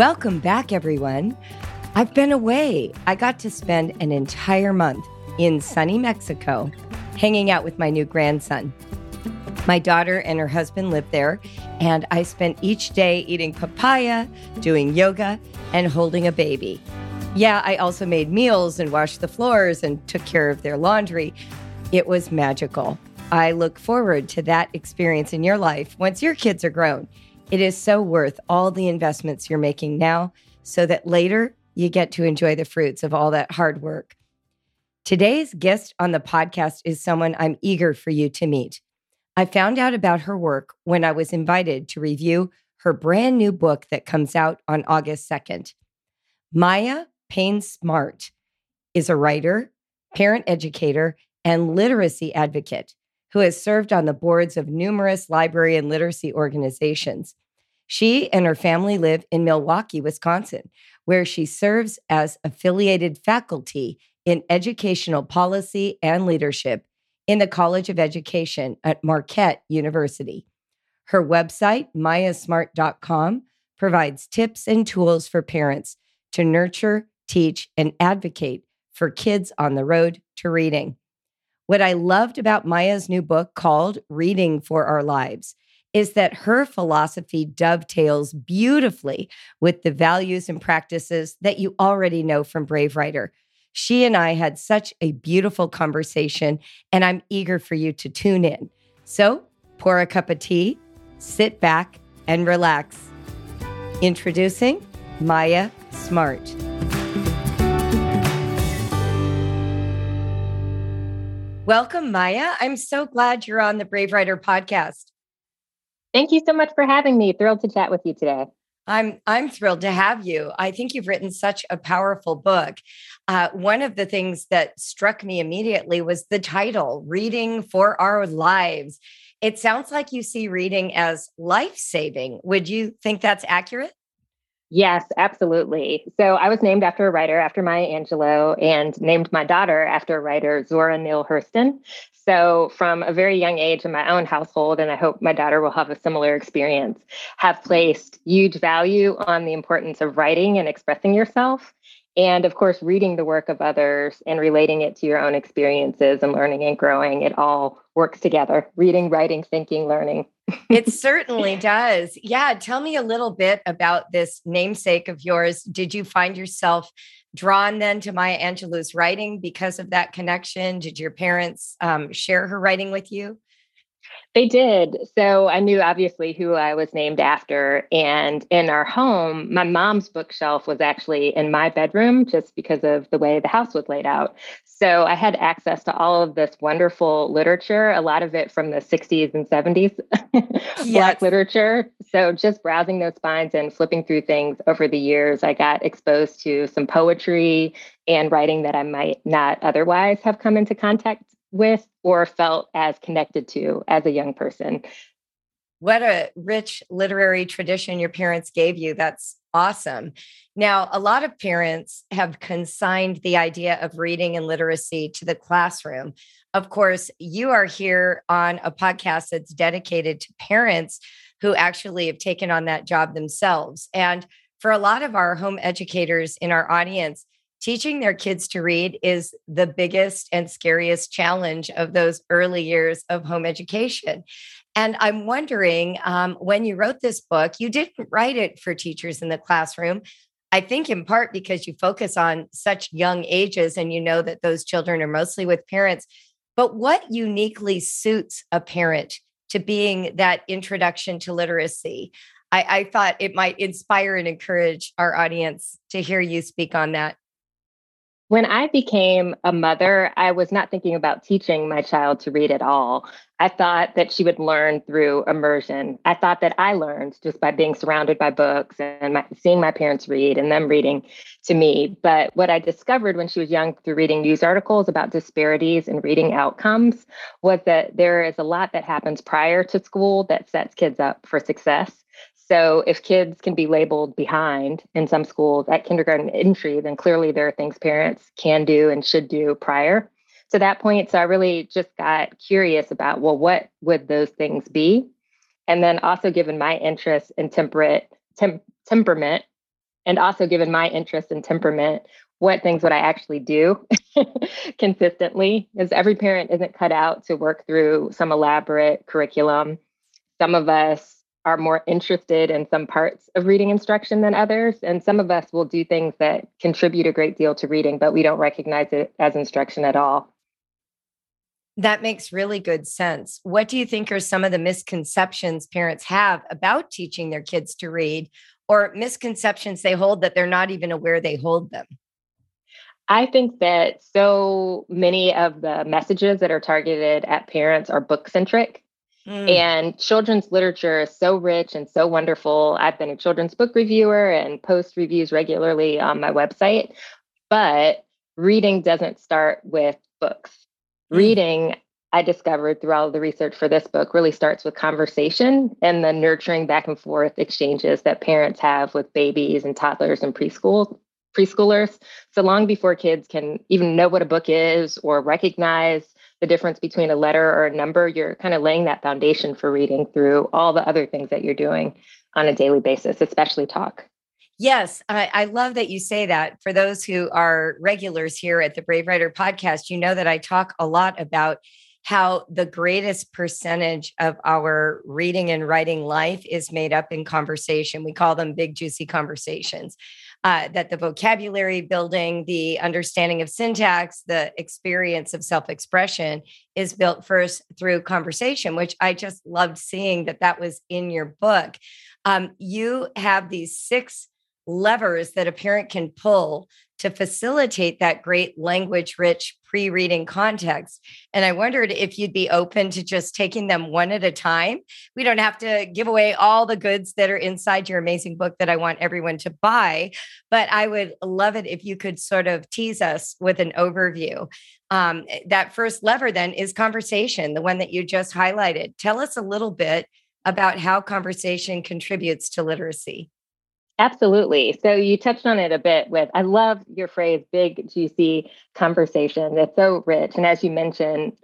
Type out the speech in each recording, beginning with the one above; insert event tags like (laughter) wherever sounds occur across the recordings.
Welcome back, everyone. I've been away. I got to spend an entire month in sunny Mexico hanging out with my new grandson. My daughter and her husband live there, and I spent each day eating papaya, doing yoga, and holding a baby. Yeah, I also made meals and washed the floors and took care of their laundry. It was magical. I look forward to that experience in your life once your kids are grown. It is so worth all the investments you're making now so that later you get to enjoy the fruits of all that hard work. Today's guest on the podcast is someone I'm eager for you to meet. I found out about her work when I was invited to review her brand new book that comes out on August 2nd. Maya Payne Smart is a writer, parent educator, and literacy advocate who has served on the boards of numerous library and literacy organizations. She and her family live in Milwaukee, Wisconsin, where she serves as affiliated faculty in educational policy and leadership in the College of Education at Marquette University. Her website, mayasmart.com, provides tips and tools for parents to nurture, teach, and advocate for kids on the road to reading. What I loved about Maya's new book called Reading for Our Lives is that her philosophy dovetails beautifully with the values and practices that you already know from Brave Writer. She and I had such a beautiful conversation, and I'm eager for you to tune in. So pour a cup of tea, sit back, and relax. Introducing Maya Smart. Welcome, Maya. I'm so glad you're on the Brave Writer podcast. Thank you so much for having me. Thrilled to chat with you today. I'm I'm thrilled to have you. I think you've written such a powerful book. Uh, one of the things that struck me immediately was the title, "Reading for Our Lives." It sounds like you see reading as life saving. Would you think that's accurate? Yes, absolutely. So I was named after a writer, after Maya Angelou, and named my daughter after a writer, Zora Neale Hurston. So from a very young age in my own household, and I hope my daughter will have a similar experience, have placed huge value on the importance of writing and expressing yourself. And of course, reading the work of others and relating it to your own experiences and learning and growing, it all works together reading, writing, thinking, learning. it (laughs) certainly does. Yeah. Tell me a little bit about this namesake of yours. Did you find yourself drawn then to Maya Angelou's writing because of that connection? Did your parents um, share her writing with you? They did. So I knew obviously who I was named after. And in our home, my mom's bookshelf was actually in my bedroom just because of the way the house was laid out. So I had access to all of this wonderful literature, a lot of it from the 60s and 70s, (laughs) yes. Black literature. So just browsing those spines and flipping through things over the years, I got exposed to some poetry and writing that I might not otherwise have come into contact with or felt as connected to as a young person. What a rich literary tradition your parents gave you. That's awesome. Now, a lot of parents have consigned the idea of reading and literacy to the classroom. Of course, you are here on a podcast that's dedicated to parents who actually have taken on that job themselves. And for a lot of our home educators in our audience, teaching their kids to read is the biggest and scariest challenge of those early years of home education. And I'm wondering um, when you wrote this book, you didn't write it for teachers in the classroom. I think in part because you focus on such young ages and you know that those children are mostly with parents. But what uniquely suits a parent to being that introduction to literacy? I, I thought it might inspire and encourage our audience to hear you speak on that. When I became a mother, I was not thinking about teaching my child to read at all. I thought that she would learn through immersion. I thought that I learned just by being surrounded by books and my, seeing my parents read and them reading to me. But what I discovered when she was young through reading news articles about disparities in reading outcomes was that there is a lot that happens prior to school that sets kids up for success. So if kids can be labeled behind in some schools at kindergarten entry, then clearly there are things parents can do and should do prior to that point. So I really just got curious about, well, what would those things be? And then also given my interest in temperate tem- temperament And also, given my interest in temperament, what things would I actually do (laughs) consistently? Because every parent isn't cut out to work through some elaborate curriculum. Some of us are more interested in some parts of reading instruction than others. And some of us will do things that contribute a great deal to reading, but we don't recognize it as instruction at all. That makes really good sense. What do you think are some of the misconceptions parents have about teaching their kids to read, or misconceptions they hold that they're not even aware they hold them? I think that so many of the messages that are targeted at parents are book centric. Mm. And children's literature is so rich and so wonderful. I've been a children's book reviewer and post reviews regularly on my website, but reading doesn't start with books. Mm. Reading, I discovered through all the research for this book, really starts with conversation and the nurturing back and forth exchanges that parents have with babies and toddlers and preschool preschoolers. So long before kids can even know what a book is or recognize the difference between a letter or a number, you're kind of laying that foundation for reading through all the other things that you're doing on a daily basis, especially talk. Yes, I, I, love that you say that. For those who are regulars here at the Brave Writer podcast, you know that I talk a lot about how the greatest percentage of our reading and writing life is made up in conversation. We call them big, juicy conversations uh, that the vocabulary building, the understanding of syntax, the experience of self expression is built first through conversation, which I just loved seeing that that was in your book. Um, you have these six levers that a parent can pull to facilitate that great language rich pre reading context. And I wondered if you'd be open to just taking them one at a time. We don't have to give away all the goods that are inside your amazing book that I want everyone to buy, but I would love it if you could sort of tease us with an overview. Um, that first lever then is conversation, the one that you just highlighted. Tell us a little bit about how conversation contributes to literacy. Absolutely. So you touched on it a bit with, I love your phrase, big, juicy conversation. It's so rich. And as you mentioned,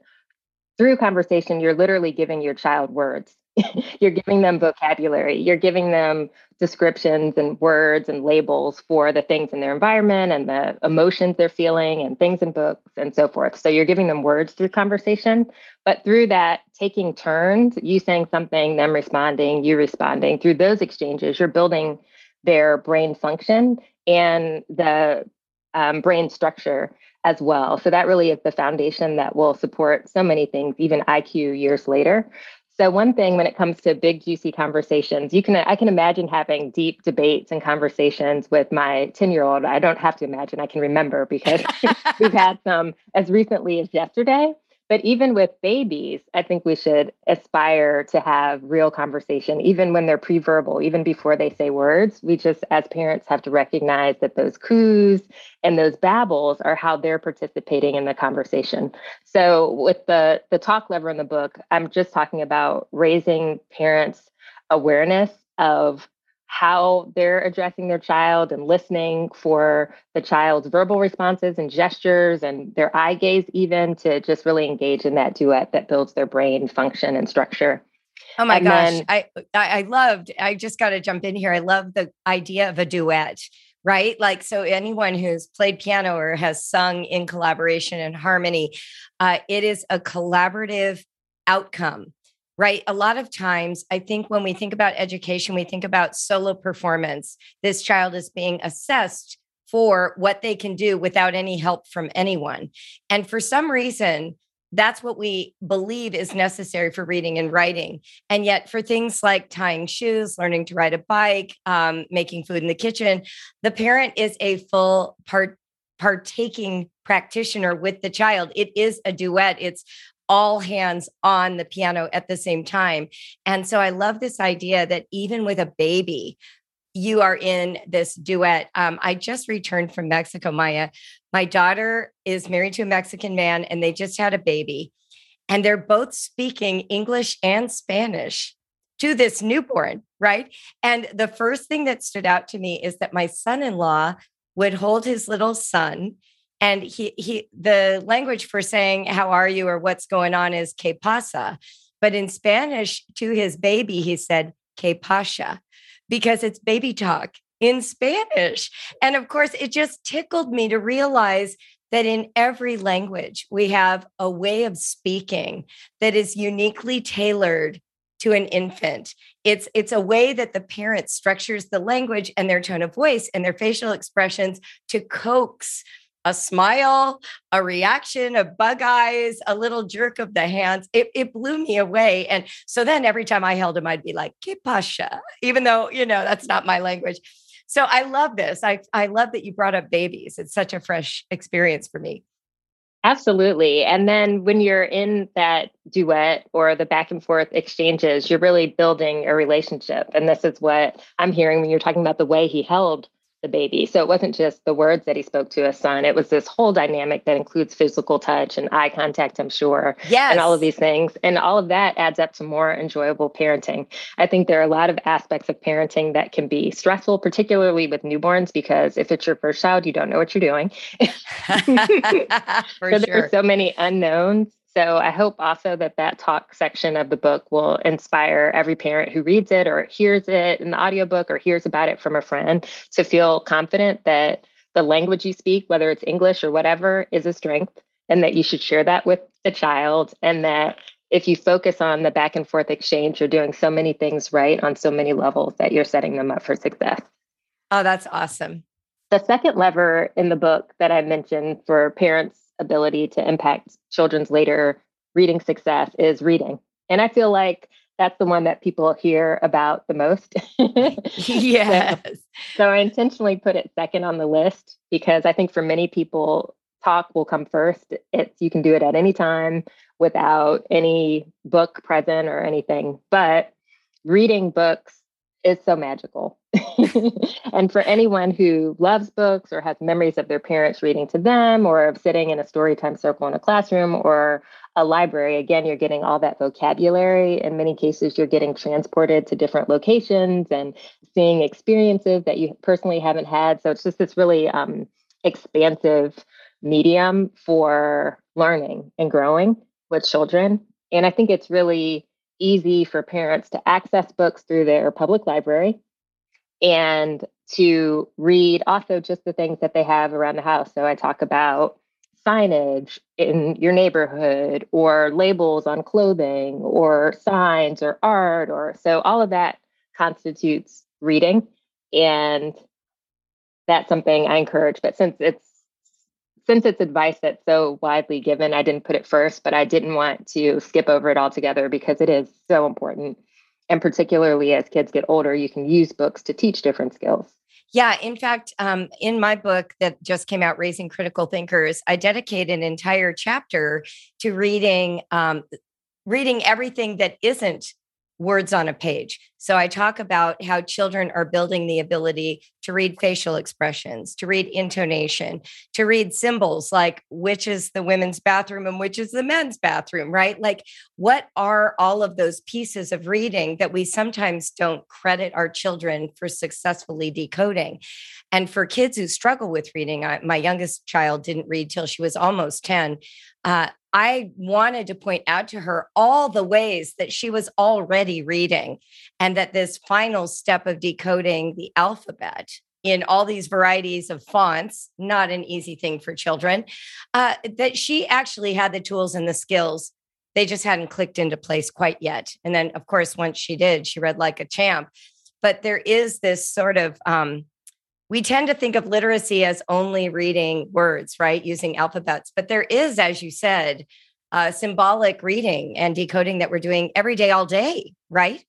through conversation, you're literally giving your child words. (laughs) you're giving them vocabulary. You're giving them descriptions and words and labels for the things in their environment and the emotions they're feeling and things in books and so forth. So you're giving them words through conversation. But through that, taking turns, you saying something, them responding, you responding, through those exchanges, you're building their brain function and the um, brain structure as well. So that really is the foundation that will support so many things, even IQ years later. So one thing when it comes to big juicy conversations, you can I can imagine having deep debates and conversations with my 10-year-old. I don't have to imagine, I can remember because (laughs) we've had some as recently as yesterday. But even with babies, I think we should aspire to have real conversation, even when they're pre-verbal, even before they say words. We just, as parents, have to recognize that those coos and those babbles are how they're participating in the conversation. So with the the talk lever in the book, I'm just talking about raising parents' awareness of how they're addressing their child and listening for the child's verbal responses and gestures and their eye gaze even to just really engage in that duet that builds their brain function and structure. Oh my and gosh. then, I, I loved i just got to jump in here. I love the idea of a duet right? Like so anyone who's played piano or has sung in collaboration and harmony uh, it is a collaborative outcome right? A lot of times, I think when we think about education, we think about solo performance. This child is being assessed for what they can do without any help from anyone. And for some reason, that's what we believe is necessary for reading and writing. And yet, for things like tying shoes, learning to ride a bike, um, making food in the kitchen, the parent is a full part partaking practitioner with the child. It is a duet. It's all hands on the piano at the same time. And so I love this idea that even with a baby, you are in this duet. Um, I just returned from Mexico, Maya. My daughter is married to a Mexican man and they just had a baby. And they're both speaking English and Spanish to this newborn, right? And the first thing that stood out to me is that my son in law would hold his little son and he he the language for saying how are you or what's going on is que pasa but in spanish to his baby he said que pasha because it's baby talk in Spanish. And of course, it just tickled me to realize that in every language, we have a way of speaking that is uniquely tailored to an infant. It's it's a way that the parent structures the language and their tone of voice and their facial expressions to coax a smile, a reaction, a bug eyes, a little jerk of the hands. It, it blew me away. And so then every time I held him, I'd be like, "Que pasha," even though you know that's not my language. So I love this. I I love that you brought up babies. It's such a fresh experience for me. Absolutely. And then when you're in that duet or the back and forth exchanges, you're really building a relationship. And this is what I'm hearing when you're talking about the way he held the baby. So it wasn't just the words that he spoke to his son. It was this whole dynamic that includes physical touch and eye contact, I'm sure. Yes. And all of these things. And all of that adds up to more enjoyable parenting. I think there are a lot of aspects of parenting that can be stressful, particularly with newborns, because if it's your first child, you don't know what you're doing. (laughs) (laughs) For so sure. there are so many unknowns so I hope also that that talk section of the book will inspire every parent who reads it or hears it in the audiobook or hears about it from a friend to feel confident that the language you speak, whether it's English or whatever, is a strength and that you should share that with the child and that if you focus on the back and forth exchange, you're doing so many things right on so many levels that you're setting them up for success. Oh, that's awesome. The second lever in the book that I mentioned for parents ability to impact children's later reading success is reading. And I feel like that's the one that people hear about the most. (laughs) (laughs) yes. So, so, I intentionally put it second on the list because I think for many people, talk will come first. It's you can do it at any time without any book present or anything. But reading books is so magical. (laughs) and for anyone who loves books or has memories of their parents reading to them or of sitting in a storytime circle in a classroom or a library, again, you're getting all that vocabulary. In many cases, you're getting transported to different locations and seeing experiences that you personally haven't had. So it's just this really um, expansive medium for learning and growing with children. And I think it's really easy for parents to access books through their public library and to read also just the things that they have around the house. So I talk about signage in your neighborhood or labels on clothing or signs or art or so all of that constitutes reading and that's something I encourage but since it's since it's advice that's so widely given, I didn't put it first, but I didn't want to skip over it altogether because it is so important. And particularly as kids get older, you can use books to teach different skills. Yeah, in fact, um, in my book that just came out, Raising Critical Thinkers, I dedicate an entire chapter to reading um, reading everything that isn't words on a page. So I talk about how children are building the ability to read facial expressions, to read intonation, to read symbols like which is the women's bathroom and which is the men's bathroom, right? Like what are all of those pieces of reading that we sometimes don't credit our children for successfully decoding? And for kids who struggle with reading, I, my youngest child didn't read till she was almost 10. Uh, I wanted to point out to her all the ways that she was already reading, and that this final step of decoding the alphabet in all these varieties of fonts, not an easy thing for children, uh, that she actually had the tools and the skills. They just hadn't clicked into place quite yet. And then, of course, once she did, she read like a champ. But there is this sort of um, we tend to think of literacy as only reading words, right? Using alphabets. But there is, as you said, uh, symbolic reading and decoding that we're doing every day, all day, right?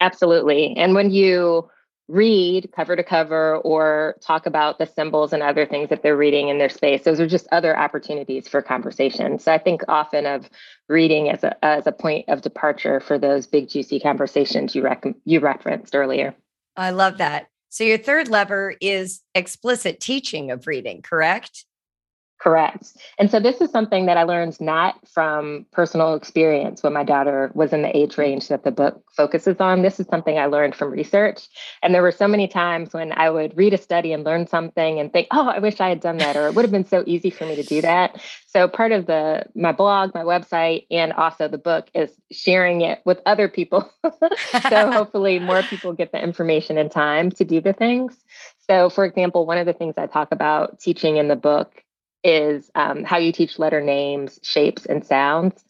Absolutely. And when you read cover to cover or talk about the symbols and other things that they're reading in their space, those are just other opportunities for conversation. So I think often of reading as a, as a point of departure for those big, juicy conversations you, rec- you referenced earlier. I love that. So your third lever is explicit teaching of reading, correct? Correct. And so this is something that I learned not from personal experience when my daughter was in the age range that the book focuses on. This is something I learned from research. And there were so many times when I would read a study and learn something and think, oh, I wish I had done that, or it would have been so easy for me to do that. So part of the my blog, my website, and also the book is sharing it with other people. (laughs) so (laughs) hopefully more people get the information in time to do the things. So, for example, one of the things I talk about teaching in the book is um, how you teach letter names, shapes, and sounds.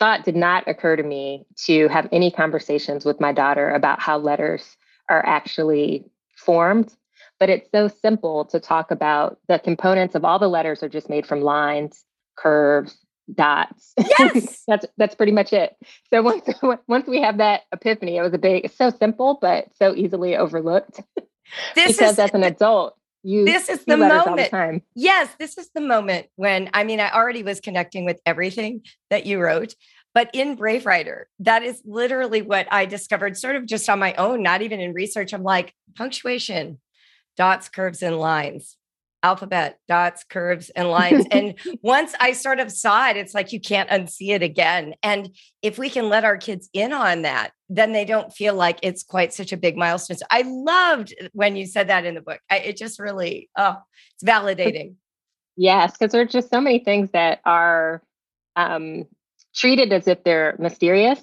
Thought did not occur to me to have any conversations with my daughter about how letters are actually formed. But it's so simple to talk about the components of all the letters are just made from lines, curves, dots. Yes, (laughs) that's that's pretty much it. So once (laughs) once we have that epiphany, it was a big. It's so simple, but so easily overlooked. This because is, as an adult, you this is the moment. the yes this is the moment when i mean i already was connecting with everything that you wrote but in brave writer that is literally what i discovered sort of just on my own not even in research. I'm like punctuation dots curves and lines alphabet, dots, curves, and lines. (laughs) and once I sort of saw it, it's like you can't unsee it again. And if we can let our kids in on that, then they don't feel like it's quite such a big milestone. So I loved when you said that in the book. I, it just really, oh, it's validating. Yes, because there's just so many things that are um, treated as if they're mysterious.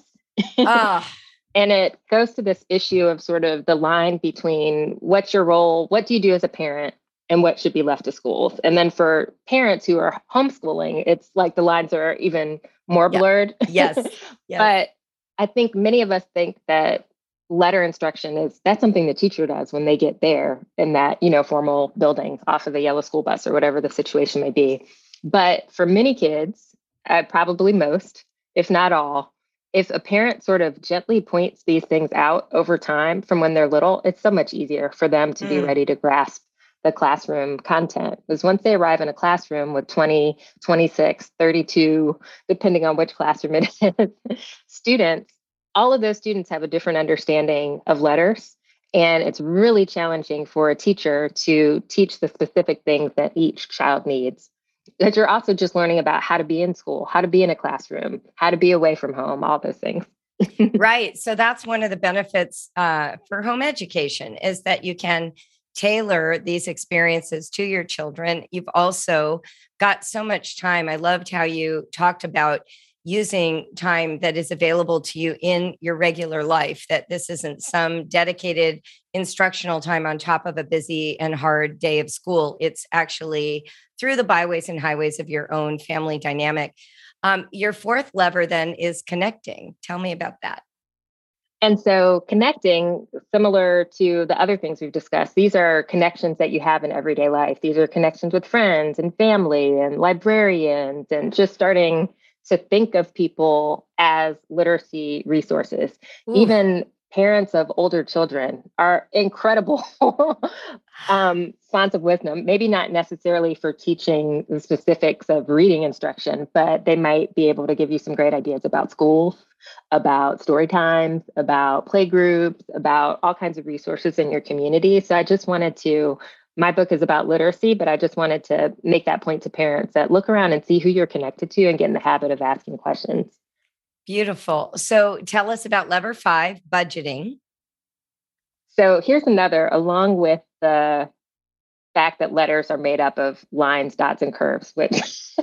Oh. (laughs) and it goes to this issue of sort of the line between what's your role, what do you do as a parent, and what should be left to schools. And then for parents who are homeschooling, it's like the lines are even more blurred. Yes. (laughs) yes. but I think many of us think that letter instruction is that's something the teacher does when they get there in that, you know, formal building off of the yellow school bus or whatever the situation may be. But for many kids, uh, probably most, if not all, if a parent sort of gently points these things out over time from when they're little, it's so much easier for them to mm. be ready to grasp the classroom content. Was once they arrive in a classroom with 20 26 32 depending on which classroom it (laughs) is students all of those students have a different understanding of letters. And it's really challenging for a teacher to teach the specific things that each child needs. Because you're also just learning about how to be in school how to be in a classroom how to be away from home all those things. (laughs) Right. So that's one of the benefits uh, for home education is that you can tailor these experiences to your children. You've also got so much time. I loved how you talked about using time that is available to you in your regular life, that this isn't some dedicated instructional time on top of a busy and hard day of school. It's actually through the byways and highways of your own family dynamic. Um, your fourth lever then is connecting. Tell me about that. And so, connecting, similar to the other things we've discussed, these are connections that you have in everyday life. These are connections with friends and family and librarians, and just starting to think of people as literacy resources. Ooh. Even parents of older children are incredible (laughs) um, fonts of wisdom. Maybe not necessarily for teaching the specifics of reading instruction, but they might be able to give you some great ideas about schools, about story times, about play groups, about all kinds of resources in your community. So I just wanted to. My book is about literacy, but I just wanted to make that point to parents that look around and see who you're connected to and get in the habit of asking questions. Beautiful. So tell us about lever five budgeting. So here's another, along with the fact that letters are made up of lines, dots, and curves, which (laughs)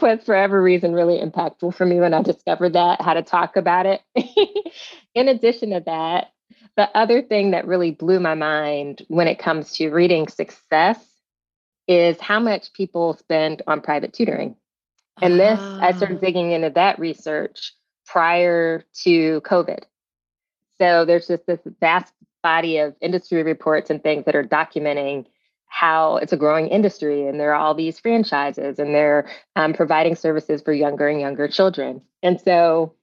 was for every reason really impactful for me when I discovered that, how to talk about it. (laughs) In addition to that, the other thing that really blew my mind when it comes to reading success is how much people spend on private tutoring. And this, I started ah. digging into that research prior to COVID. So there's just this vast body of industry reports and things that are documenting how it's a growing industry and there are all these franchises and they're um, providing services for younger and younger children. And so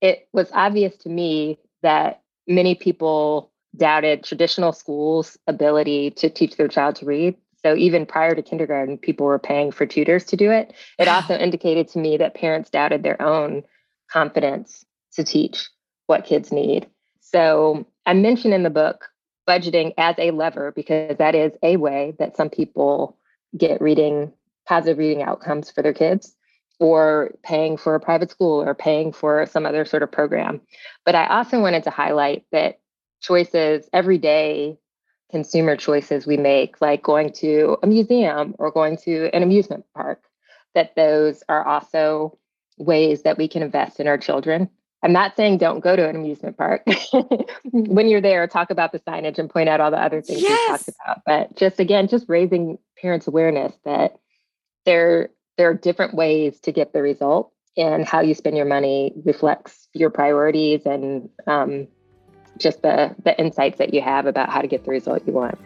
it was obvious to me that many people doubted traditional schools' ability to teach their child to read. So even prior to kindergarten, people were paying for tutors to do it. It (sighs) also indicated to me that parents doubted their own confidence to teach what kids need. So I mention in the book budgeting as a lever because that is a way that some people get reading positive reading outcomes for their kids or paying for a private school or paying for some other sort of program. But I also wanted to highlight that choices every day consumer choices we make, like going to a museum or going to an amusement park, that those are also ways that we can invest in our children. I'm not saying don't go to an amusement park. (laughs) when you're there, talk about the signage and point out all the other things yes. we talked about. But just again, just raising parents' awareness that there, there are different ways to get the result and how you spend your money reflects your priorities and um, just the, the insights that you have about how to get the result you want.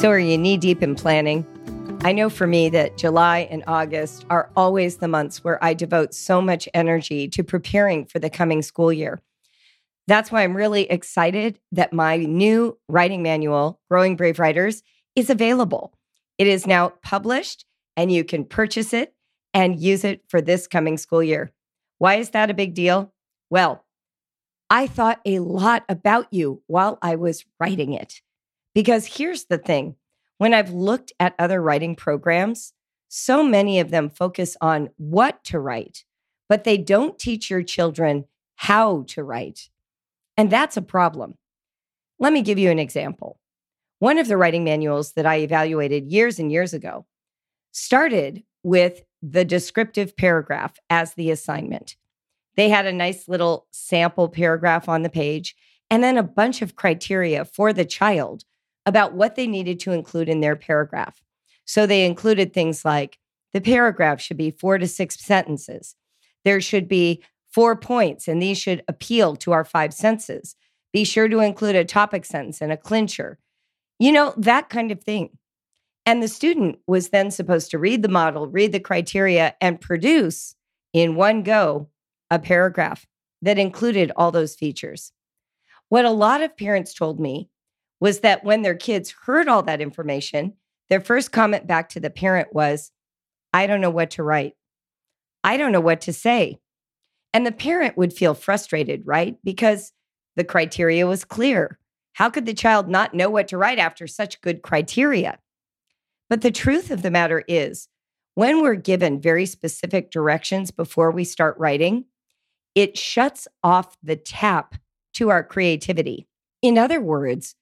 So, are you knee deep in planning? I know for me that July and August are always the months where I devote so much energy to preparing for the coming school year. That's why I'm really excited that my new writing manual, Growing Brave Writers, is available. It is now published and you can purchase it and use it for this coming school year. Why is that a big deal? Well, I thought a lot about you while I was writing it. Because here's the thing when I've looked at other writing programs, so many of them focus on what to write, but they don't teach your children how to write. And that's a problem. Let me give you an example. One of the writing manuals that I evaluated years and years ago started with the descriptive paragraph as the assignment. They had a nice little sample paragraph on the page and then a bunch of criteria for the child about what they needed to include in their paragraph. So they included things like the paragraph should be four to six sentences. There should be four points, and these should appeal to our five senses. Be sure to include a topic sentence and a clincher. You know, that kind of thing. And the student was then supposed to read the model, read the criteria, and produce in one go a paragraph that included all those features. What a lot of parents told me was that when their kids heard all that information, their first comment back to the parent was, I don't know what to write. I don't know what to say. And the parent would feel frustrated, right? Because the criteria was clear. How could the child not know what to write after such good criteria? But the truth of the matter is, when we're given very specific directions before we start writing, it shuts off the tap to our creativity. In other words,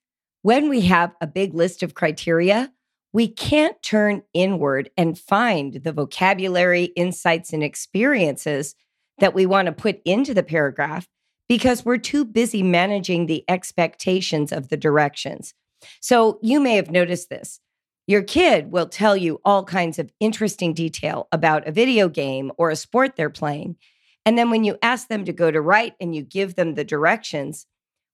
when we have a big list of criteria, we can't turn inward and find the vocabulary, insights, and experiences that we want to put into the paragraph because we're too busy managing the expectations of the directions. So you may have noticed this. Your kid will tell you all kinds of interesting detail about a video game or a sport they're playing. And then when you ask them to go to write and you give them the directions,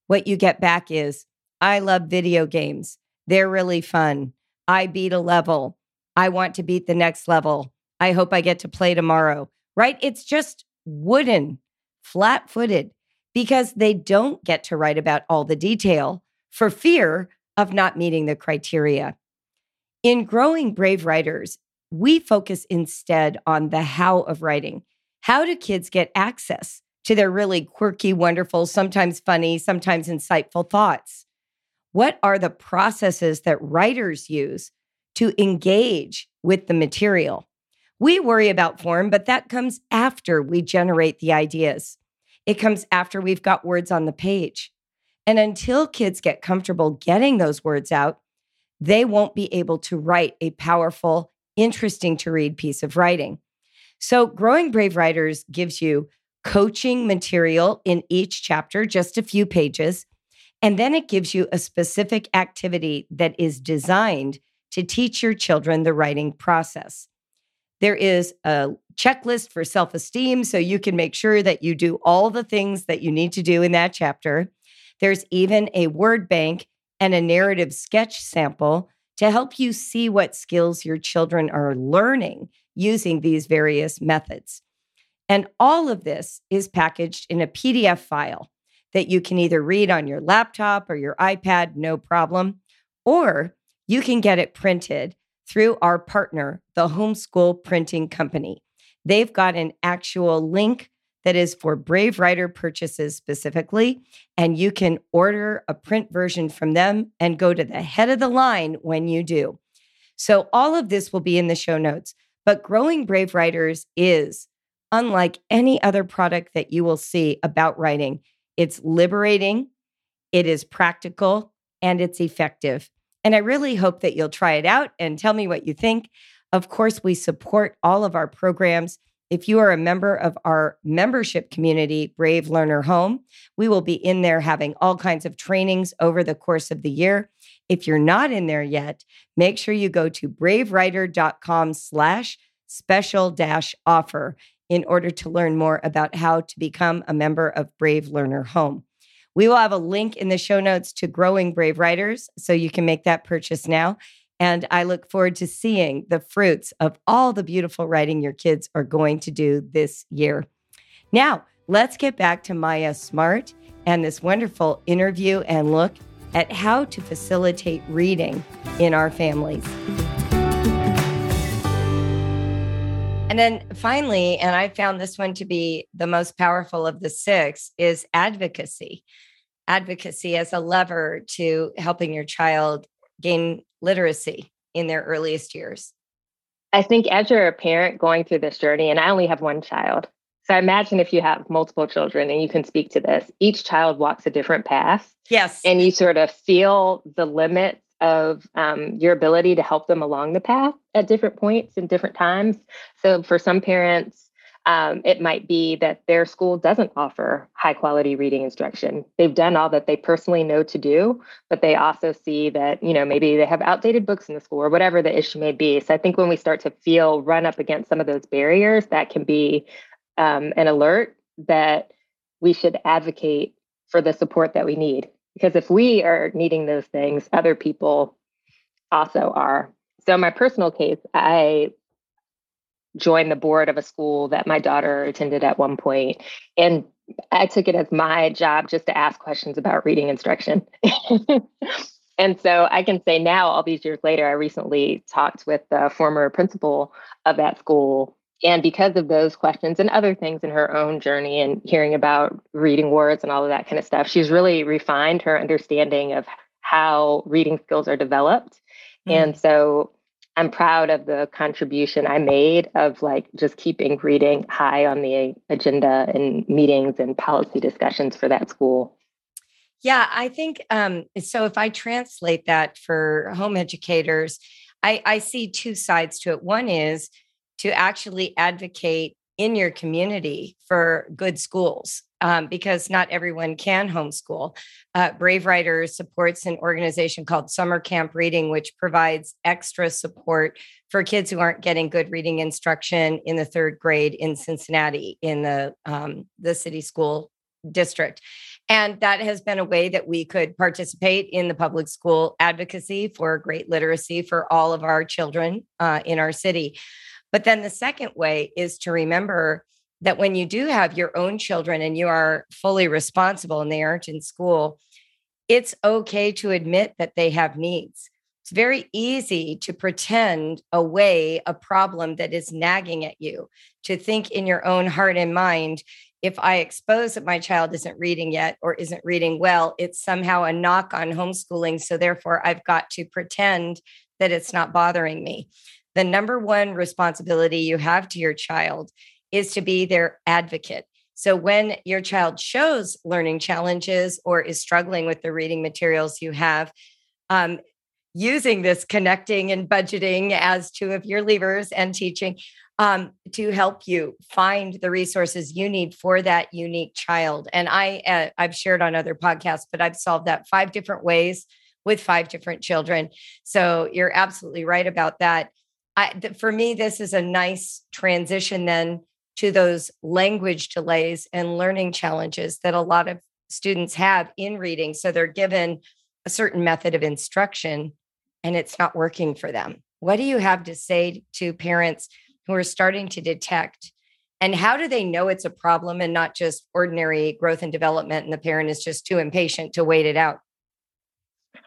what you get back is, I love video games. They're really fun. I beat a level. I want to beat the next level. I hope I get to play tomorrow. Right? It's just wooden, flat footed, because they don't get to write about all the detail for fear of not meeting the criteria. In Growing Brave Writers, we focus instead on the how of writing. How do kids get access to their really quirky, wonderful, sometimes funny, sometimes insightful thoughts? What are the processes that writers use to engage with the material? We worry about form, but that comes after we generate the ideas. It comes after we've got words on the page. And until kids get comfortable getting those words out, they won't be able to write a powerful, interesting to read piece of writing. So, Growing Brave Writers gives you coaching material in each chapter, just a few pages. And then it gives you a specific activity that is designed to teach your children the writing process. There is a checklist for self esteem, so you can make sure that you do all the things that you need to do in that chapter. There's even a word bank and a narrative sketch sample to help you see what skills your children are learning using these various methods. And all of this is packaged in a PDF file that you can either read on your laptop or your iPad, no problem, or you can get it printed through our partner, the Homeschool Printing Company. They've got an actual link that is for Brave Writer purchases specifically. And you can order a print version from them and go to the head of the line when you do. So, all of this will be in the show notes. But Growing Brave Writers is unlike any other product that you will see about writing. It's liberating, it is practical, and it's effective. And I really hope that you'll try it out and tell me what you think. Of course, we support all of our programs. If you are a member of our membership community, Brave Learner Home, we will be in there having all kinds of trainings over the course of the year. If you're not in there yet, make sure you go to bravewriter.com slash special dash offer in order to learn more about how to become a member of Brave Learner Home. We will have a link in the show notes to Growing Brave Writers, so you can make that purchase now. And I look forward to seeing the fruits of all the beautiful writing your kids are going to do this year. Now, let's get back to Maya Smart and this wonderful interview and look at how to facilitate reading in our families. And then finally, and I found this one to be the most powerful of the six, is advocacy. Advocacy as a lever to helping your child gain literacy in their earliest years. I think as you're a parent going through this journey, and I only have one child. So I imagine if you have multiple children and you can speak to this, each child walks a different path. Yes. And you sort of feel the limits of um, your ability to help them along the path at different points and different times. So for some parents, um, it might be that their school doesn't offer high quality reading instruction. They've done all that they personally know to do, but they also see that, you know, maybe they have outdated books in the school or whatever the issue may be. So I think when we start to feel run up against some of those barriers, that can be um, an alert that we should advocate for the support that we need because if we are needing those things, other people also are. So, in my personal case, I joined the board of a school that my daughter attended at one point, and I took it as my job just to ask questions about reading instruction. (laughs) and so I can say now, all these years later, I recently talked with the former principal of that school and because of those questions and other things in her own journey and hearing about reading words and all of that kind of stuff, she's really refined her understanding of how reading skills are developed. Mm. And so I'm proud of the contribution I made of like just keeping reading high on the agenda and meetings and policy discussions for that school. Yeah, I think um, so. If I translate that for home educators, I, I see two sides to it. One is to actually advocate in your community for good schools um, because not everyone can homeschool. Uh, Brave Writers supports an organization called Summer Camp Reading, which provides extra support for kids who aren't getting good reading instruction in the third grade in Cincinnati in the um, the city school district. And that has been a way that we could participate in the public school advocacy for great literacy for all of our children uh, in our city. But then the second way is to remember that when you do have your own children and you are fully responsible and they aren't in school, it's okay to admit that they have needs. It's very easy to pretend away a problem that is nagging at you, to think in your own heart and mind, if I expose that my child isn't reading yet or isn't reading well, it's somehow a knock on homeschooling. So therefore, I've got to pretend that it's not bothering me the number one responsibility you have to your child is to be their advocate. So when your child shows learning challenges or is struggling with the reading materials you have, um, using this connecting and budgeting as two of your levers and teaching um, to help you find the resources you need for that unique child. And I, uh, I've shared on other podcasts, but I've solved that five different ways with five different children. So you're absolutely right about that. I, th- for me, this is a nice transition then to those language delays and learning challenges that a lot of students have in reading. So they're given a certain method of instruction and it's not working for them. What do you have to say to parents who are starting to detect? And how do they know it's a problem and not just ordinary growth and development and the parent is just too impatient to wait it out?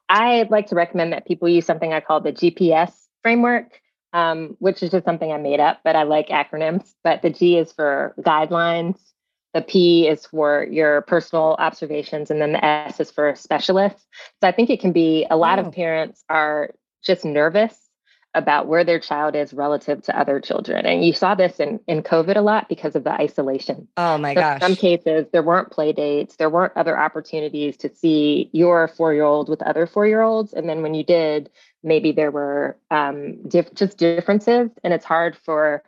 I'd like to recommend that people use something I call the GPS framework um, which is just something I made up, but I like acronyms. But the G is for guidelines, the P is for your personal observations, and then the S is for specialists. So I think it can be a lot oh. of parents are just nervous about where their child is relative to other children. And you saw this in, in COVID a lot because of the isolation. Oh my so gosh. In some cases, there weren't play dates, there weren't other opportunities to see your four year old with other four year olds. And then when you did, maybe there were um, diff- just differences. And it's hard for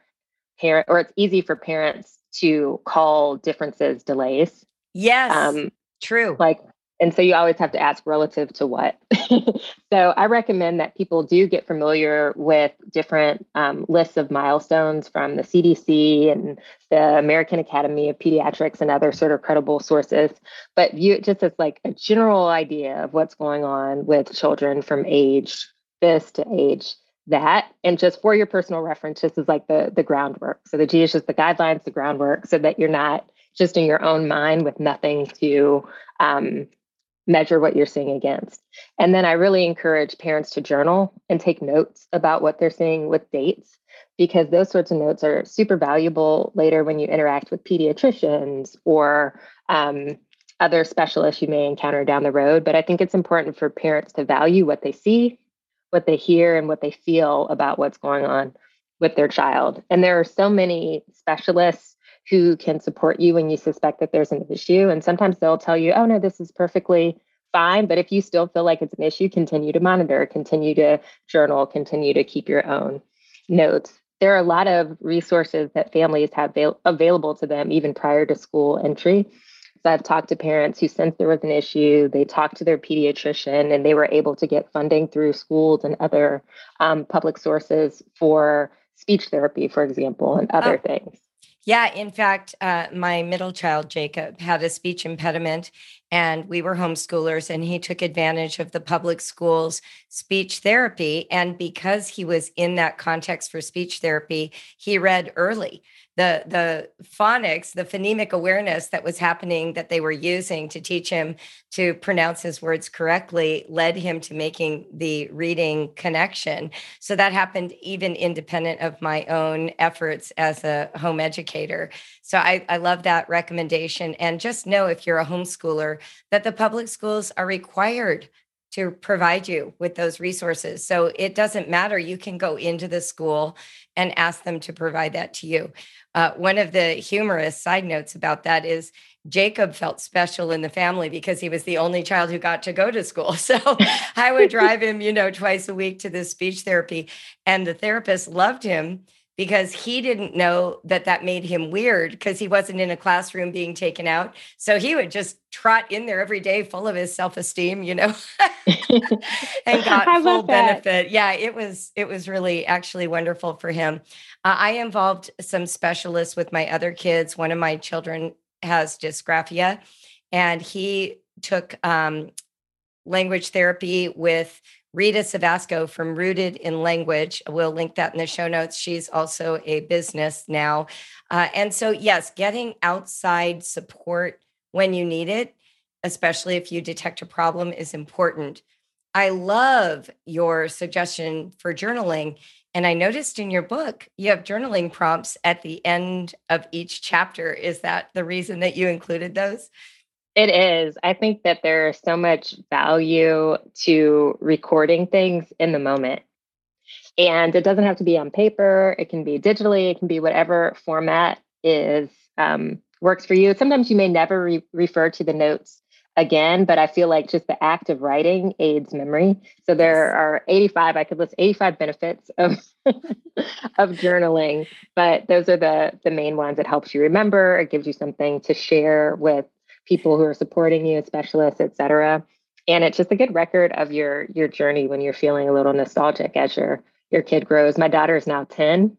parent, or it's easy for parents to call differences delays. Yes. Um, true. Like and so you always have to ask relative to what. (laughs) so I recommend that people do get familiar with different um, lists of milestones from the CDC and the American Academy of Pediatrics and other sort of credible sources, but view it just as like a general idea of what's going on with children from age this to age that and just for your personal reference this is like the the groundwork so the g is just the guidelines the groundwork so that you're not just in your own mind with nothing to um, measure what you're seeing against. And then I really encourage parents to journal and take notes about what they're seeing with dates because those sorts of notes are super valuable later when you interact with pediatricians or um, other specialists you may encounter down the road. But I think it's important for parents to value what they see, what they hear, and what they feel about what's going on with their child. And there are so many specialists who can support you when you suspect that there's an issue. And sometimes they'll tell you, oh, no, this is perfectly fine. But if you still feel like it's an issue, continue to monitor, continue to journal, continue to keep your own notes. There are a lot of resources that families have avail- available to them even prior to school entry. I've talked to parents who sensed there was an issue, they talked to their pediatrician, and they were able to get funding through schools and other um, public sources for speech therapy, for example, and other oh. things. Yeah, in fact, uh, my middle child, Jacob, had a speech impediment, and we were homeschoolers, and he took advantage of the public school's speech therapy. And because he was in that context for speech therapy, he read early the the phonics, the phonemic awareness that was happening that they were using to teach him to pronounce his words correctly led him to making the reading connection. So that happened even independent of my own efforts as a home educator. So I, I love that recommendation. And just know if you're a homeschooler that the public schools are required to provide you with those resources. So it doesn't matter. You can go into the school and ask them to provide that to you. Uh, one of the humorous side notes about that is Jacob felt special in the family because he was the only child who got to go to school. (laughs) So I would drive him, you know, twice a week to this speech therapy, and the therapist loved him because he didn't know that that made him weird because he wasn't in a classroom being taken out. So he would just trot in there every day full of his self-esteem, you know, (laughs) and got (laughs) full benefit. Yeah, it was it was really actually wonderful for him. Uh, I involved some specialists with my other kids. One of my children has dysgraphia and he took um, language therapy with Rita Savasco from Rooted in Language. We'll link that in the show notes. She's also a business now. Uh, and so, yes, getting outside support when you need it, especially if you detect a problem, is important. I love your suggestion for journaling. And I noticed in your book, you have journaling prompts at the end of each chapter. Is that the reason that you included those? It is. I think that there's so much value to recording things in the moment. And it doesn't have to be on paper, it can be digitally, it can be whatever format is um, works for you. Sometimes you may never re- refer to the notes again, but I feel like just the act of writing aids memory. So there are 85, I could list 85 benefits of (laughs) of journaling, but those are the the main ones. It helps you remember, it gives you something to share with people who are supporting you, specialists, et cetera. And it's just a good record of your your journey when you're feeling a little nostalgic as your your kid grows. My daughter is now 10.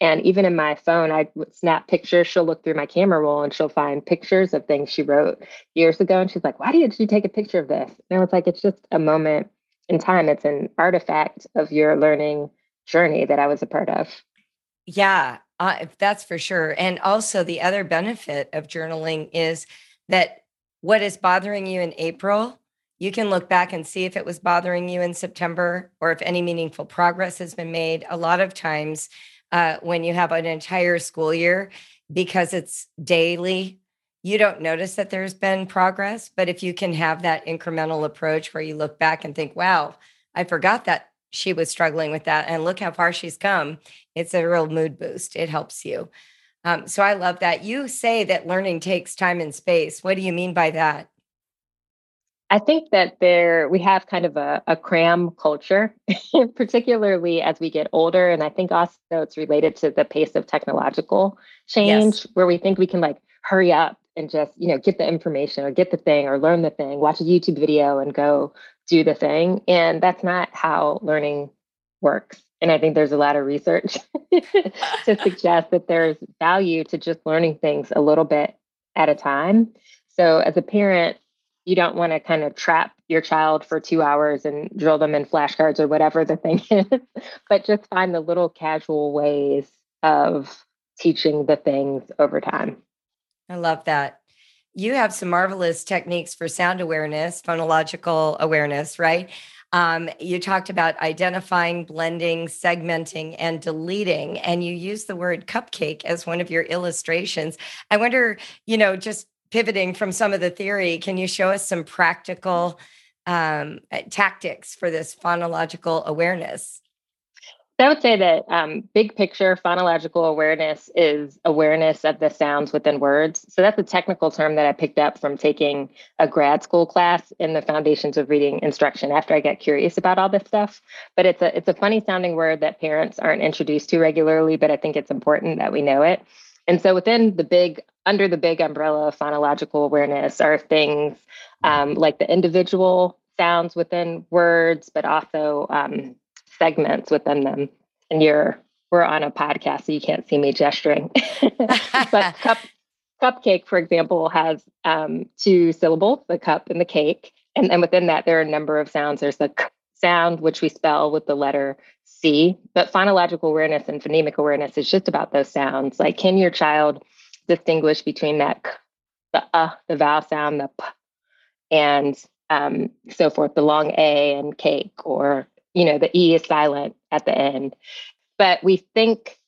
And even in my phone, I snap pictures. She'll look through my camera roll and she'll find pictures of things she wrote years ago. And she's like, Why did you take a picture of this? And I was like, It's just a moment in time. It's an artifact of your learning journey that I was a part of. Yeah, uh, that's for sure. And also, the other benefit of journaling is that what is bothering you in April, you can look back and see if it was bothering you in September or if any meaningful progress has been made. A lot of times, uh, when you have an entire school year, because it's daily, you don't notice that there's been progress. But if you can have that incremental approach where you look back and think, wow, I forgot that she was struggling with that. And look how far she's come. It's a real mood boost. It helps you. Um, so I love that. You say that learning takes time and space. What do you mean by that? I think that there we have kind of a, a cram culture, (laughs) particularly as we get older. And I think also it's related to the pace of technological change yes. where we think we can like hurry up and just, you know, get the information or get the thing or learn the thing, watch a YouTube video and go do the thing. And that's not how learning works. And I think there's a lot of research (laughs) to suggest that there's value to just learning things a little bit at a time. So as a parent, you don't want to kind of trap your child for two hours and drill them in flashcards or whatever the thing (laughs) is, but just find the little casual ways of teaching the things over time. I love that. You have some marvelous techniques for sound awareness, phonological awareness, right? Um, you talked about identifying, blending, segmenting, and deleting, and you use the word cupcake as one of your illustrations. I wonder, you know, just pivoting from some of the theory, can you show us some practical um, tactics for this phonological awareness? I would say that um, big picture phonological awareness is awareness of the sounds within words. So that's a technical term that I picked up from taking a grad school class in the Foundations of Reading Instruction after I got curious about all this stuff. But it's a it's a funny sounding word that parents aren't introduced to regularly, but I think it's important that we know it. And so within the big under the big umbrella of phonological awareness are things um, like the individual sounds within words, but also um, segments within them. And you're we're on a podcast, so you can't see me gesturing. (laughs) but (laughs) cup, cupcake, for example, has um, two syllables, the cup and the cake. And then within that, there are a number of sounds. There's the k sound, which we spell with the letter C. But phonological awareness and phonemic awareness is just about those sounds. Like, can your child distinguish between that k, the uh, the vowel sound, the p, and um, so forth, the long A and cake, or you know, the E is silent at the end. But we think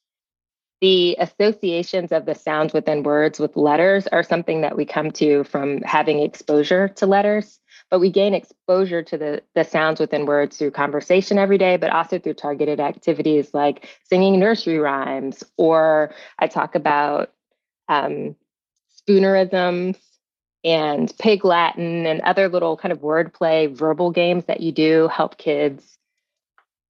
the associations of the sounds within words with letters are something that we come to from having exposure to letters. But we gain exposure to the, the sounds within words through conversation every day, but also through targeted activities like singing nursery rhymes, or I talk about um, spoonerisms and pig Latin and other little kind of wordplay verbal games that you do help kids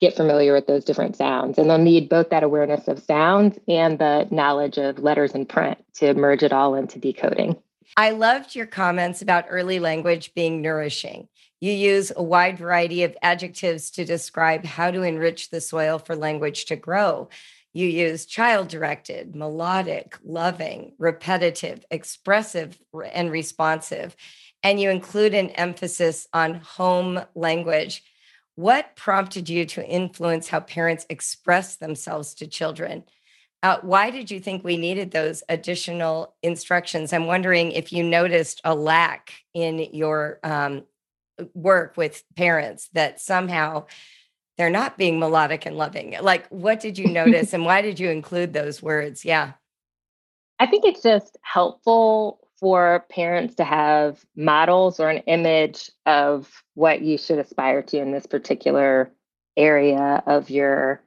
get familiar with those different sounds. And they'll need both that awareness of sounds and the knowledge of letters and print to merge it all into decoding. I loved your comments about early language being nourishing. You use a wide variety of adjectives to describe how to enrich the soil for language to grow. You use child directed, melodic, loving, repetitive, expressive, and responsive. And you include an emphasis on home language what prompted you to influence how parents express themselves to children? Uh, why did you think we needed those additional instructions? I'm wondering if you noticed a lack in your um, work with parents that somehow they're not being melodic and loving. Like, what did you (laughs) notice and why did you include those words? Yeah. I think it's just helpful for parents to have models or an image of what you should aspire to in this particular area of your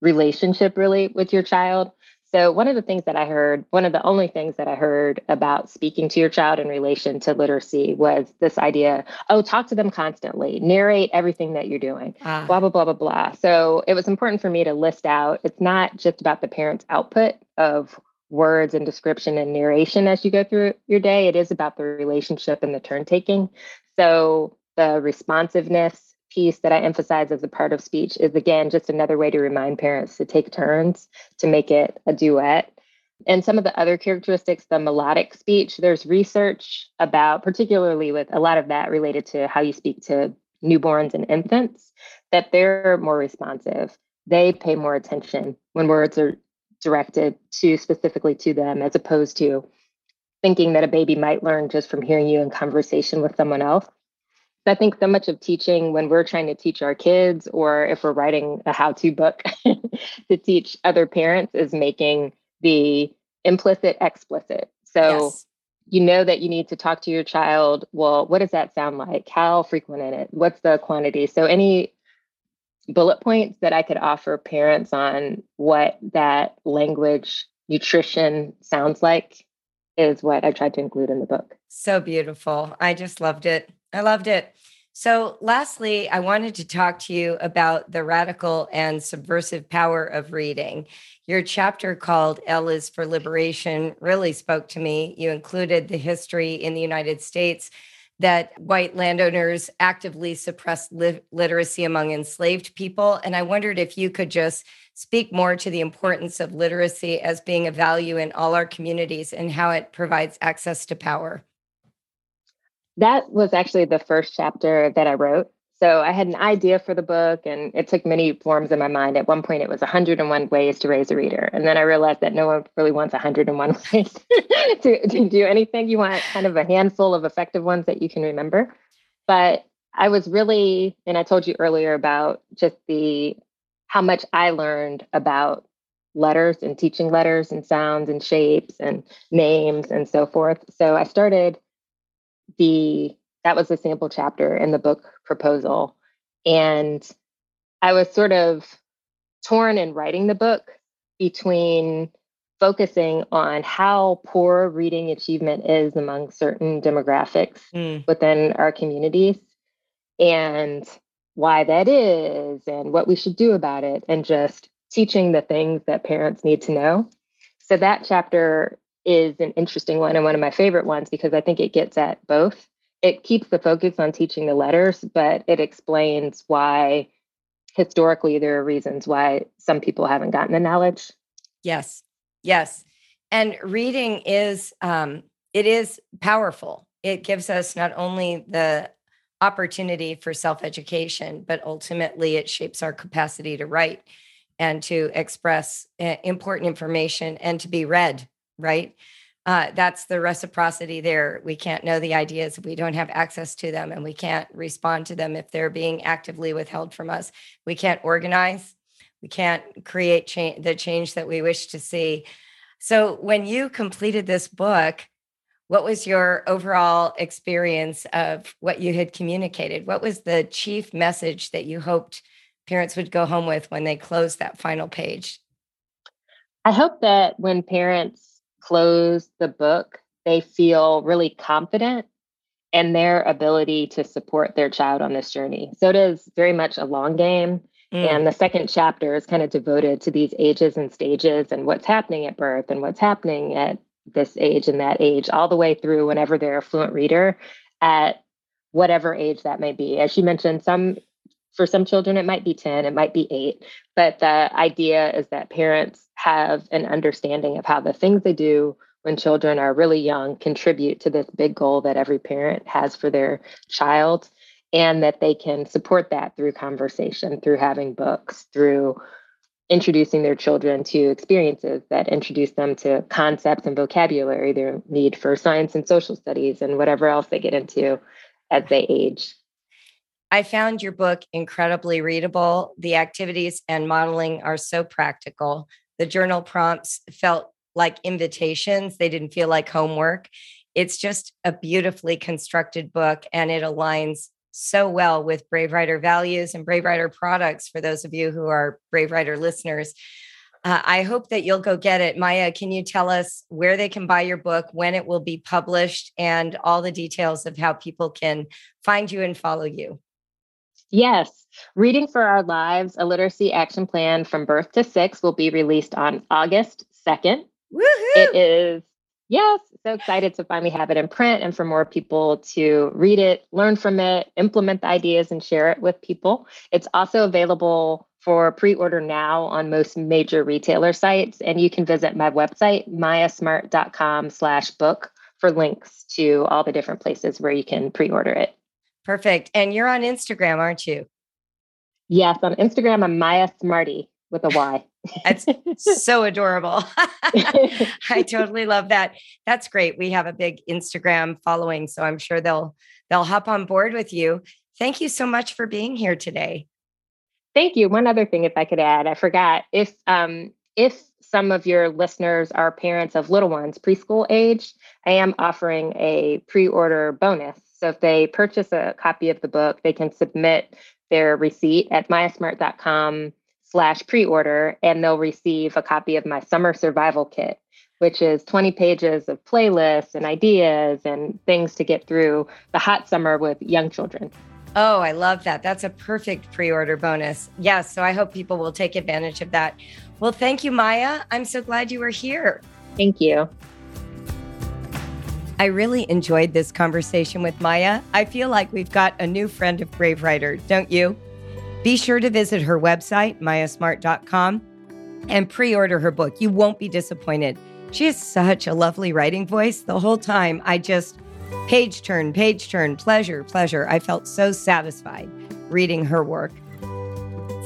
relationship really with your child. So, one of the things that I heard, one of the only things that I heard about speaking to your child in relation to literacy was this idea oh, talk to them constantly, narrate everything that you're doing, ah. blah, blah, blah, blah, blah. So, it was important for me to list out it's not just about the parent's output of words and description and narration as you go through your day. It is about the relationship and the turn taking. So the responsiveness piece that I emphasize as a part of speech is again just another way to remind parents to take turns to make it a duet. And some of the other characteristics, the melodic speech, there's research about, particularly with a lot of that related to how you speak to newborns and infants, that they're more responsive. They pay more attention when words are directed to specifically to them as opposed to thinking that a baby might learn just from hearing you in conversation with someone else. I think so much of teaching when we're trying to teach our kids or if we're writing a how to book (laughs) to teach other parents is making the implicit explicit. So yes. you know that you need to talk to your child. Well, what does that sound like? How frequent in it? What's the quantity? So, any bullet points that I could offer parents on what that language nutrition sounds like is what I tried to include in the book. So beautiful. I just loved it. I loved it. So, lastly, I wanted to talk to you about the radical and subversive power of reading. Your chapter called L is for Liberation really spoke to me. You included the history in the United States that white landowners actively suppressed li- literacy among enslaved people. And I wondered if you could just speak more to the importance of literacy as being a value in all our communities and how it provides access to power. That was actually the first chapter that I wrote. So I had an idea for the book and it took many forms in my mind. At one point, it was 101 ways to raise a reader. And then I realized that no one really wants 101 (laughs) ways to, to do anything. You want kind of a handful of effective ones that you can remember. But I was really, and I told you earlier about just the how much I learned about letters and teaching letters and sounds and shapes and names and so forth. So I started the that was the sample chapter in the book proposal. And I was sort of torn in writing the book between focusing on how poor reading achievement is among certain demographics mm. within our communities and why that is and what we should do about it and just teaching the things that parents need to know. So that chapter is an interesting one and one of my favorite ones because I think it gets at both it keeps the focus on teaching the letters, but it explains why historically there are reasons why some people haven't gotten the knowledge. Yes. Yes. And reading is um it is powerful. It gives us not only the opportunity for self-education, but ultimately it shapes our capacity to write and to express uh, important information and to be read, right? Uh, that's the reciprocity there. We can't know the ideas we don't have access to them, and we can't respond to them if they're being actively withheld from us. We can't organize. We can't create cha- the change that we wish to see. So, when you completed this book, what was your overall experience of what you had communicated? What was the chief message that you hoped parents would go home with when they closed that final page? I hope that when parents close the book, they feel really confident in their ability to support their child on this journey. So it is very much a long game. Mm. And the second chapter is kind of devoted to these ages and stages and what's happening at birth and what's happening at this age and that age, all the way through whenever they're a fluent reader at whatever age that may be. As you mentioned, some for some children it might be 10, it might be 8, but the idea is that parents have an understanding of how the things they do when children are really young contribute to this big goal that every parent has for their child and that they can support that through conversation through having books through introducing their children to experiences that introduce them to concepts and vocabulary their need for science and social studies and whatever else they get into as they age I found your book incredibly readable. The activities and modeling are so practical. The journal prompts felt like invitations, they didn't feel like homework. It's just a beautifully constructed book and it aligns so well with Brave Writer values and Brave Writer products for those of you who are Brave Writer listeners. Uh, I hope that you'll go get it. Maya, can you tell us where they can buy your book, when it will be published, and all the details of how people can find you and follow you? Yes. Reading for Our Lives, a literacy action plan from birth to six will be released on August 2nd. Woohoo! It is, yes, so excited to finally have it in print and for more people to read it, learn from it, implement the ideas, and share it with people. It's also available for pre-order now on most major retailer sites. And you can visit my website, mayasmart.com slash book for links to all the different places where you can pre-order it. Perfect. And you're on Instagram, aren't you? Yes, on Instagram, I'm Maya Smarty with a Y. That's (laughs) so adorable. (laughs) I totally love that. That's great. We have a big Instagram following, so I'm sure they'll they'll hop on board with you. Thank you so much for being here today. Thank you. One other thing, if I could add, I forgot. If um, if some of your listeners are parents of little ones, preschool age, I am offering a pre order bonus. So if they purchase a copy of the book, they can submit their receipt at mayasmart.com slash pre-order and they'll receive a copy of my summer survival kit which is 20 pages of playlists and ideas and things to get through the hot summer with young children. Oh, I love that. That's a perfect pre order bonus. Yes. So I hope people will take advantage of that. Well, thank you, Maya. I'm so glad you were here. Thank you. I really enjoyed this conversation with Maya. I feel like we've got a new friend of Brave Writer, don't you? Be sure to visit her website, mayasmart.com, and pre order her book. You won't be disappointed. She has such a lovely writing voice. The whole time, I just page turn, page turn, pleasure, pleasure. I felt so satisfied reading her work.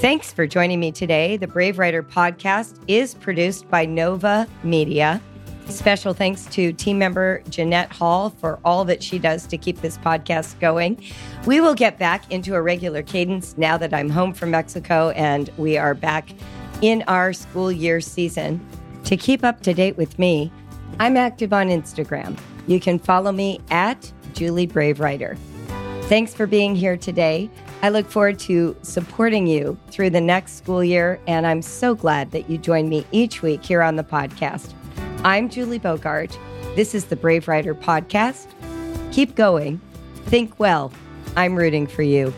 Thanks for joining me today. The Brave Writer podcast is produced by Nova Media. Special thanks to team member Jeanette Hall for all that she does to keep this podcast going. We will get back into a regular cadence now that I'm home from Mexico and we are back in our school year season. To keep up to date with me, I'm active on Instagram. You can follow me at Julie Brave Writer. Thanks for being here today. I look forward to supporting you through the next school year, and I'm so glad that you join me each week here on the podcast. I'm Julie Bogart. This is the Brave Writer Podcast. Keep going. Think well. I'm rooting for you.